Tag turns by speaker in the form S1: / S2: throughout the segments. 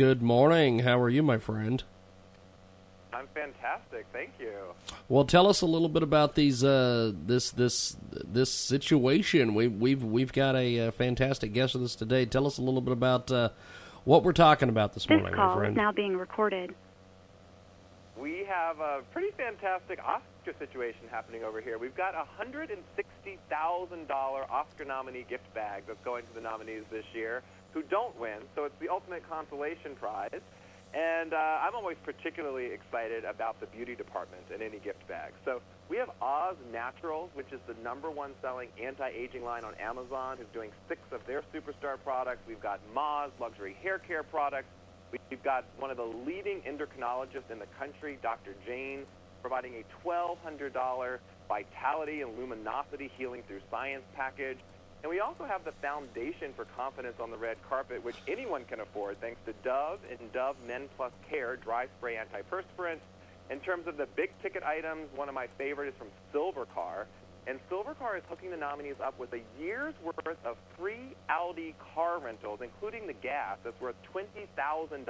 S1: Good morning. How are you, my friend?
S2: I'm fantastic, thank you.
S1: Well, tell us a little bit about these uh, this this this situation. We, we've we've got a, uh, fantastic guest with us today. Tell us a little bit about uh, what we're talking about this,
S3: this
S1: morning,
S3: call
S1: my friend.
S3: is now being recorded.
S2: We have a pretty fantastic Oscar situation happening over here. We've got a hundred and sixty thousand dollar Oscar nominee gift bag that's going to the nominees this year who don't win. So it's the ultimate consolation prize. And uh, I'm always particularly excited about the beauty department in any gift bag. So we have Oz Naturals, which is the number one selling anti-aging line on Amazon, who's doing six of their superstar products. We've got Moz luxury hair care products. We've got one of the leading endocrinologists in the country, Dr. Jane, providing a $1,200 vitality and luminosity healing through science package. And we also have the foundation for confidence on the red carpet, which anyone can afford thanks to Dove and Dove Men Plus Care dry spray antiperspirant. In terms of the big ticket items, one of my favorites is from Silvercar. And Silvercar is hooking the nominees up with a year's worth of free Audi car rentals, including the gas. That's worth $20,000.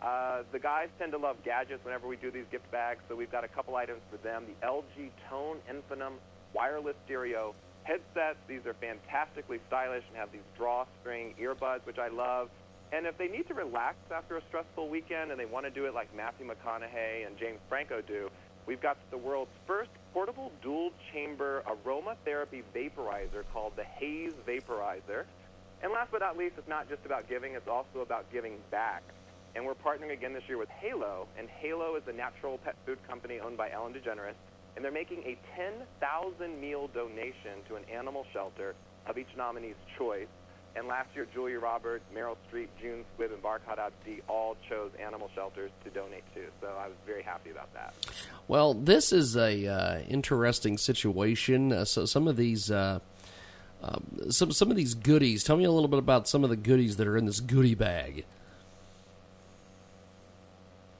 S2: Uh, the guys tend to love gadgets whenever we do these gift bags, so we've got a couple items for them. The LG Tone Infinim wireless stereo headsets. These are fantastically stylish and have these drawstring earbuds, which I love. And if they need to relax after a stressful weekend and they want to do it like Matthew McConaughey and James Franco do, we've got the world's first portable dual chamber aromatherapy vaporizer called the Haze Vaporizer. And last but not least, it's not just about giving, it's also about giving back. And we're partnering again this year with Halo, and Halo is a natural pet food company owned by Ellen DeGeneres, and they're making a 10,000 meal donation to an animal shelter of each nominee's choice. And last year, Julia Roberts, Meryl Streep, June Squibb, and Barkhad Abdi all chose animal shelters to donate to. So I was very happy about that.
S1: Well, this is a uh, interesting situation. Uh, so some of these. Uh, um, some some of these goodies. Tell me a little bit about some of the goodies that are in this goodie bag.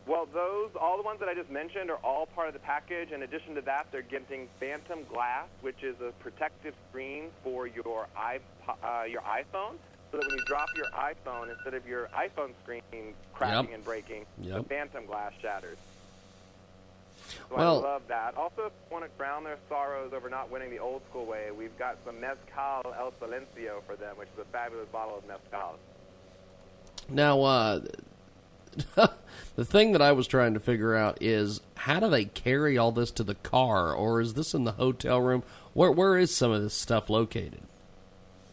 S2: Well, those, all the ones that I just mentioned are all part of the package. In addition to that, they're getting Phantom Glass, which is a protective screen for your, iPod, uh, your iPhone, so that when you drop your iPhone, instead of your iPhone screen cracking
S1: Yep.
S2: and breaking,
S1: Yep.
S2: the Phantom Glass shatters. So
S1: Well-
S2: I love that. Also, if you want to drown their sorrows over not winning the old school way, we've got some Mezcal El Silencio for them, which is a fabulous bottle of Mezcal.
S1: Now, uh, the thing that I was trying to figure out is how do they carry all this to the car, or is this in the hotel room? Where where is some of this stuff located?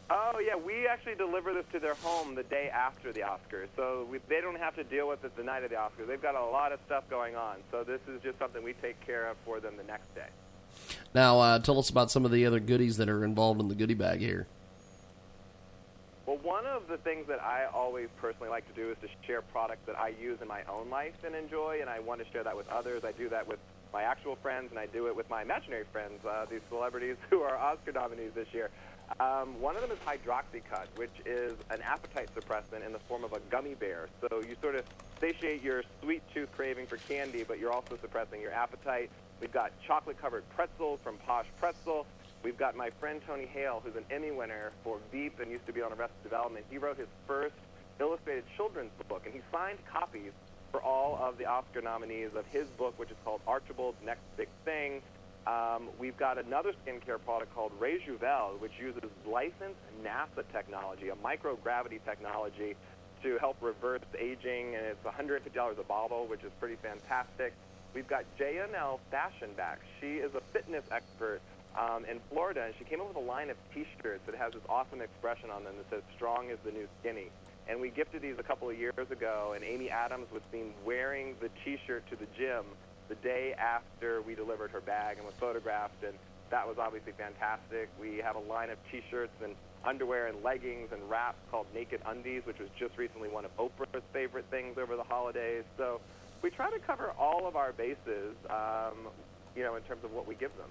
S2: Oh yeah, we actually deliver this to their home the day after the Oscars, so we, they don't have to deal with it the night of the Oscars. They've got a lot of stuff going on, so this is just something we take care of for them the next day.
S1: Now, uh, tell us about some of the other goodies that are involved in the goodie bag here.
S2: One of the things that I always personally like to do is to share products that I use in my own life and enjoy, and I want to share that with others. I do that with my actual friends, and I do it with my imaginary friends, uh, these celebrities who are Oscar nominees this year. Um, one of them is Hydroxycut, which is an appetite suppressant in the form of a gummy bear. So you sort of satiate your sweet tooth craving for candy, but you're also suppressing your appetite. We've got chocolate-covered pretzels from Posh Pretzel. We've got my friend Tony Hale, who's an Emmy winner for Veep and used to be on Arrested Development. He wrote his first illustrated children's book, and he signed copies for all of the Oscar nominees of his book, which is called Archibald's Next Big Thing. Um, we've got another skincare product called Rejuvel, which uses licensed NASA technology, a microgravity technology, to help reverse aging, and it's $150 a bottle, which is pretty fantastic. We've got JNL Fashion Back. She is a fitness expert um, in Florida, and she came up with a line of T-shirts that has this awesome expression on them that says "Strong is the new skinny." And we gifted these a couple of years ago, and Amy Adams was seen wearing the T-shirt to the gym the day after we delivered her bag and was photographed, and that was obviously fantastic. We have a line of T-shirts and underwear and leggings and wraps called Naked Undies, which was just recently one of Oprah's favorite things over the holidays. So we try to cover all of our bases, um, you know, in terms of what we give them.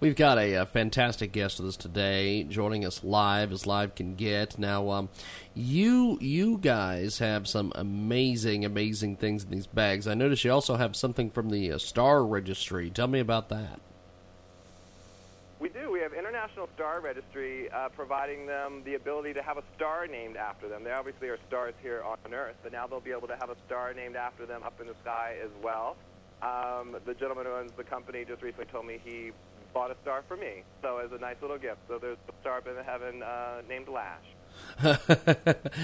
S1: We've got a, a, fantastic guest with us today, joining us live as live can get. Now, um, you you guys have some amazing, amazing things in these bags. I notice you also have something from the uh, Star Registry. Tell me about that.
S2: We do. We have International Star Registry uh, providing them the ability to have a star named after them. They obviously are stars here on Earth, but now they'll be able to have a star named after them up in the sky as well. Um, the gentleman who owns the company just recently told me he bought a star for me, so as a nice little gift. So there's a star in heaven uh, named Lash.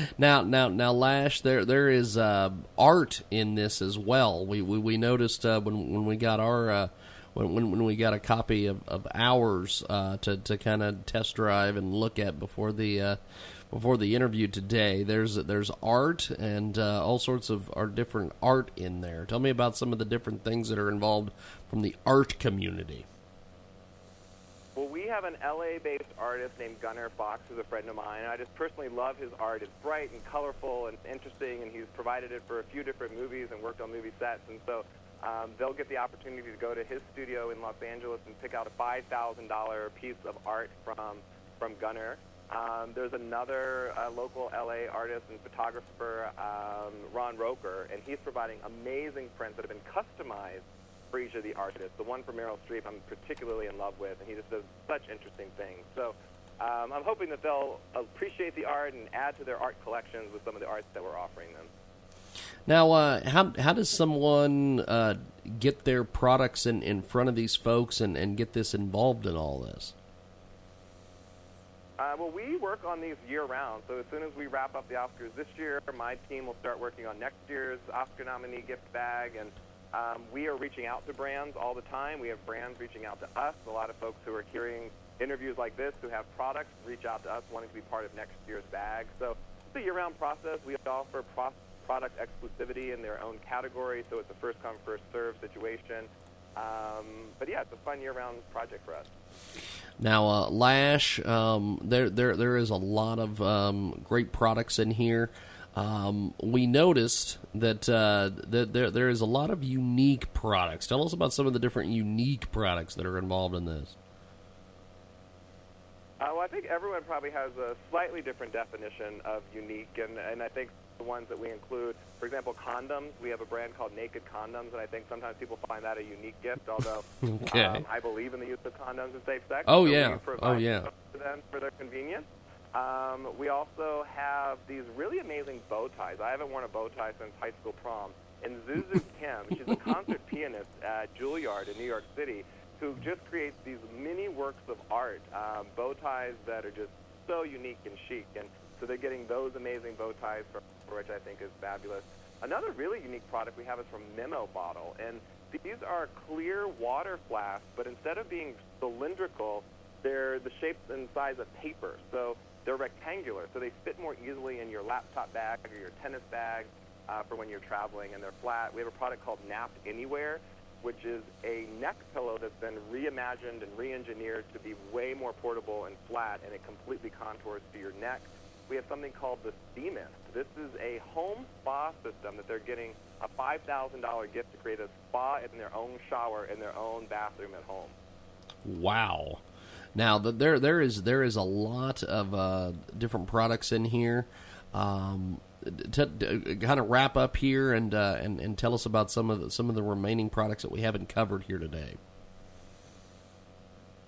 S1: now, now, now, Lash, there there is uh, art in this as well. We we, we noticed uh, when when we got our uh, when, when, when we got a copy of, of ours uh, to to kind of test drive and look at before the uh, before the interview today. There's there's art and uh, all sorts of our different art in there. Tell me about some of the different things that are involved from the art community.
S2: We have an LA-based artist named Gunnar Fox, who's a friend of mine. I just personally love his art. It's bright and colorful and interesting, and he's provided it for a few different movies and worked on movie sets. And so um, they'll get the opportunity to go to his studio in Los Angeles and pick out a $5,000 piece of art from from Gunnar. Um, there's another uh, local LA artist and photographer, um, Ron Roker, and he's providing amazing prints that have been customized Frasier the artist. The one for Meryl Streep I'm particularly in love with, and he just does such interesting things. So um, I'm hoping that they'll appreciate the art and add to their art collections with some of the arts that we're offering them.
S1: Now, uh, how how does someone uh, get their products in, in front of these folks and, and get this involved in all this?
S2: Uh, well, we work on these year round. So as soon as we wrap up the Oscars this year, my team will start working on next year's Oscar nominee gift bag, and um, we are reaching out to brands all the time. We have brands reaching out to us. A lot of folks who are hearing interviews like this who have products reach out to us wanting to be part of next year's bag. So it's a year-round process. We offer pro- product exclusivity in their own category, so it's a first-come, first-serve situation. Um, but yeah, it's a fun year-round project for us.
S1: Now, uh, Lash, um, there, there, there is a lot of um, great products in here. Um, we noticed that, uh, that there there is a lot of unique products. Tell us about some of the different unique products that are involved in this.
S2: Uh, well, I think everyone probably has a slightly different definition of unique, and, and I think the ones that we include, for example, condoms. We have a brand called Naked Condoms, and I think sometimes people find that a unique gift. Although
S1: okay.
S2: um, I believe in the use of condoms in safe sex.
S1: Oh
S2: so
S1: yeah, oh yeah.
S2: For them for their convenience. Um, we also have these really amazing bow ties. I haven't worn a bow tie since high school prom. And Zuzu Kim, she's a concert pianist at Juilliard in New York City, who just creates these mini works of art, um, bow ties that are just so unique and chic. And so they're getting those amazing bow ties, which I think is fabulous. Another really unique product we have is from Memo Bottle. And these are clear water flasks, but instead of being cylindrical, they're the shape and size of paper. So they're rectangular, so they fit more easily in your laptop bag or your tennis bag uh, for when you're traveling, and they're flat. We have a product called Napped Anywhere, which is a neck pillow that's been reimagined and re-engineered to be way more portable and flat, and it completely contours to your neck. We have something called the Steamist. This is a home spa system that they're getting a $5,000 gift to create a spa in their own shower in their own bathroom at home.
S1: Wow. Now, the, there there is there is a lot of uh, different products in here. Um, to, to, kind of wrap up here and, uh, and and tell us about some of the, some of the remaining products that we haven't covered here today.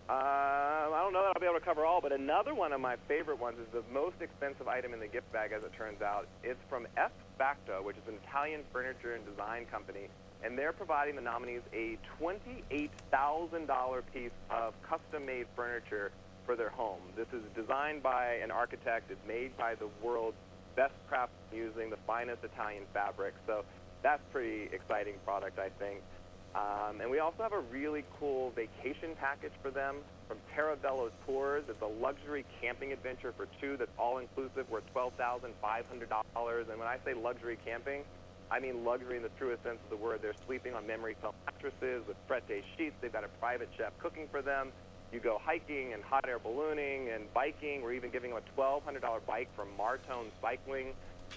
S2: Uh, I don't know that I'll be able to cover all, but another one of my favorite ones is the most expensive item in the gift bag, as it turns out. It's from F Facto, which is an Italian furniture and design company and they're providing the nominees a $28,000 piece of custom-made furniture for their home. This is designed by an architect. It's made by the world's best craft using the finest Italian fabric. So that's pretty exciting product, I think. Um, and we also have a really cool vacation package for them from Terravello Tours. It's a luxury camping adventure for two that's all-inclusive. We're $12,500. And when I say luxury camping, I mean luxury in the truest sense of the word. They're sleeping on memory foam mattresses with Frette sheets. They've got a private chef cooking for them. You go hiking and hot air ballooning and biking. We're even giving them a $1,200 bike from Martone Cycling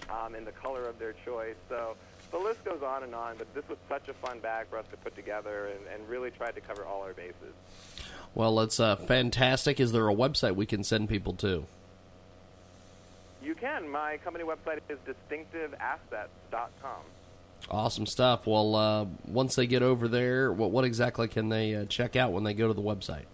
S2: um, in the color of their choice. So the list goes on and on, but this was such a fun bag for us to put together and, and really tried to cover all our bases.
S1: Well, it's uh, fantastic. Is there a website we can send people to?
S2: You can. My company website is distinctiveassets.com.
S1: Awesome stuff. Well, uh, once they get over there, what, what exactly can they uh, check out when they go to the website?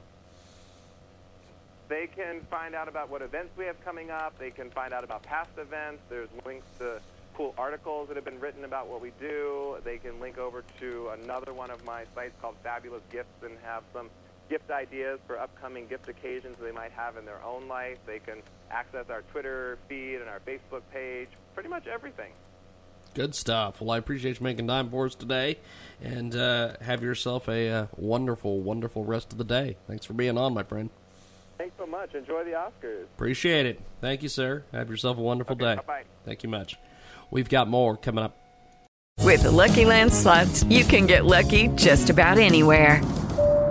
S2: They can find out about what events we have coming up. They can find out about past events. There's links to cool articles that have been written about what we do. They can link over to another one of my sites called Fabulous Gifts and have some gift ideas for upcoming gift occasions they might have in their own life. They can access our Twitter feed and our Facebook page, pretty much everything.
S1: Good stuff. Well, I appreciate you making time for us today, and uh, have yourself a uh, wonderful, wonderful rest of the day. Thanks for being on, my friend.
S2: Thanks so much. Enjoy the Oscars.
S1: Appreciate it. Thank you, sir. Have yourself a wonderful
S2: Okay,
S1: day.
S2: bye-bye.
S1: Thank you much. We've got more coming up.
S4: With the Lucky Land slots, you can get lucky just about anywhere.